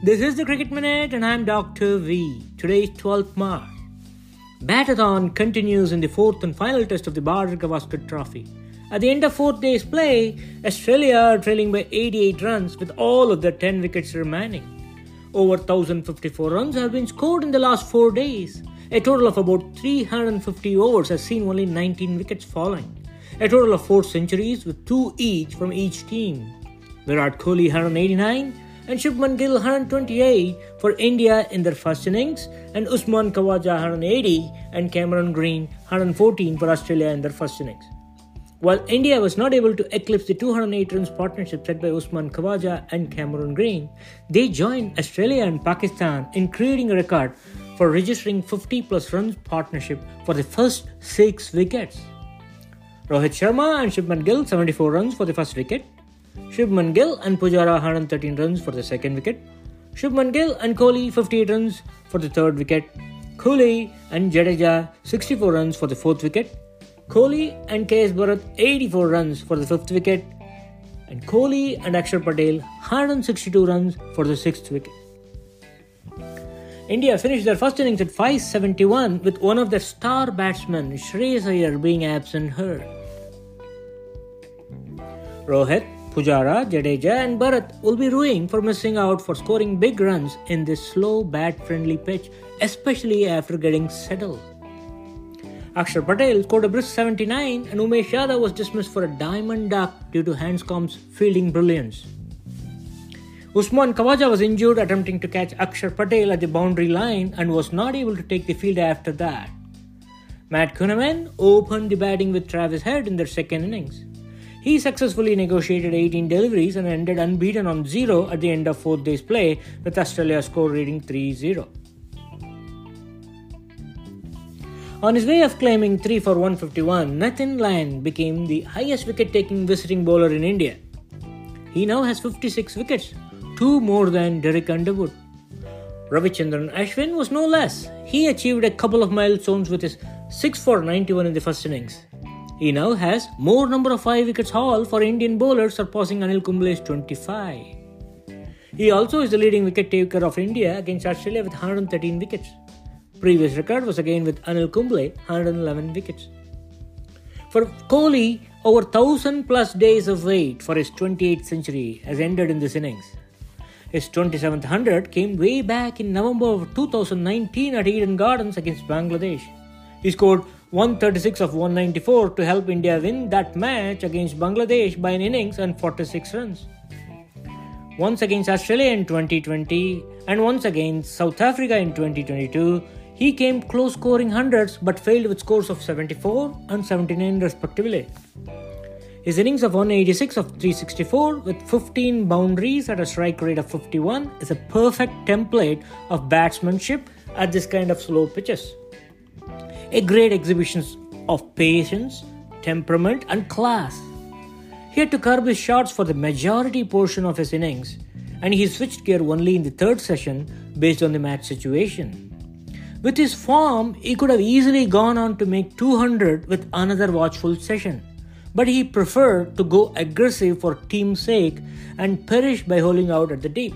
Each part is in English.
This is the Cricket Minute and I'm Dr. V. Today is 12th March. Batathon continues in the fourth and final test of the Border Gavaskar Trophy. At the end of fourth day's play, Australia are trailing by 88 runs with all of their 10 wickets remaining. Over 1054 runs have been scored in the last four days. A total of about 350 overs has seen only 19 wickets falling. A total of 4 centuries with 2 each from each team. Virat Kohli 189 and Shubman Gill 128 for India in their first innings, and Usman Khawaja 180 and Cameron Green 114 for Australia in their first innings. While India was not able to eclipse the 208 runs partnership set by Usman Khawaja and Cameron Green, they joined Australia and Pakistan in creating a record for registering 50 plus runs partnership for the first six wickets. Rohit Sharma and Shubman Gill 74 runs for the first wicket, Shubman Gill and Pujara 113 runs for the second wicket. Shubman Gill and Kohli 58 runs for the third wicket. Kohli and Jadeja 64 runs for the fourth wicket. Kohli and KS Bharat 84 runs for the fifth wicket. And Kohli and Akshar Patel 162 runs for the sixth wicket. India finished their first innings at 571 with one of their star batsmen, Shreyas Iyer, being absent hurt. Rohit Pujara, Jadeja, and Bharat will be ruing for missing out for scoring big runs in this slow, bat friendly pitch, especially after getting settled. Akshar Patel scored a brisk 79 and Umesh Yadav was dismissed for a diamond duck due to Handscomb's fielding brilliance. Usman Khawaja was injured attempting to catch Akshar Patel at the boundary line and was not able to take the field after that. Matt Kuhnemann opened the batting with Travis Head in their second innings. He successfully negotiated 18 deliveries and ended unbeaten on 0 at the end of fourth day's play with Australia's score reading 3 0. On his way of claiming 3 for 151, Nathan Lyon became the highest wicket taking visiting bowler in India. He now has 56 wickets, two more than Derek Underwood. Ravichandran Ashwin was no less. He achieved a couple of milestones with his 6 for 91 in the first innings. He now has more number of 5 wickets haul for Indian bowlers surpassing Anil Kumble's 25. He also is the leading wicket taker of India against Australia with 113 wickets. Previous record was again with Anil Kumble, 111 wickets. For Kohli, over 1000 plus days of wait for his 28th century has ended in this innings. His 27th 100 came way back in November of 2019 at Eden Gardens against Bangladesh. He scored 136 of 194 to help India win that match against Bangladesh by an innings and 46 runs. Once against Australia in 2020 and once against South Africa in 2022, he came close scoring hundreds but failed with scores of 74 and 79 respectively. His innings of 186 of 364 with 15 boundaries at a strike rate of 51 is a perfect template of batsmanship at this kind of slow pitches a great exhibition of patience, temperament, and class. He had to curb his shots for the majority portion of his innings, and he switched gear only in the third session based on the match situation. With his form, he could have easily gone on to make 200 with another watchful session, but he preferred to go aggressive for team's sake and perish by holding out at the deep.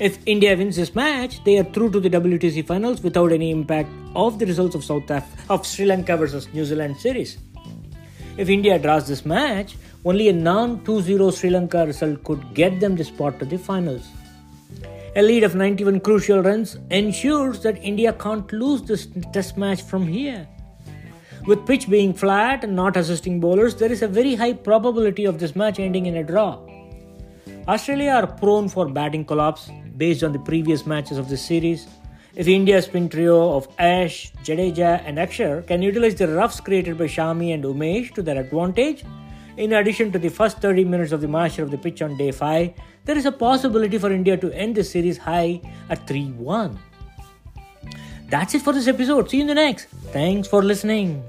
If India wins this match, they are through to the WTC finals without any impact of the results of South Af- of Sri Lanka versus New Zealand series. If India draws this match, only a non 2-0 Sri Lanka result could get them the spot to the finals. A lead of 91 crucial runs ensures that India can't lose this test match from here. With pitch being flat and not assisting bowlers, there is a very high probability of this match ending in a draw. Australia are prone for batting collapse based on the previous matches of the series. If India's spin trio of Ash, Jadeja, and Akshar can utilize the roughs created by Shami and Umesh to their advantage, in addition to the first 30 minutes of the master of the pitch on day 5, there is a possibility for India to end the series high at 3 1. That's it for this episode. See you in the next. Thanks for listening.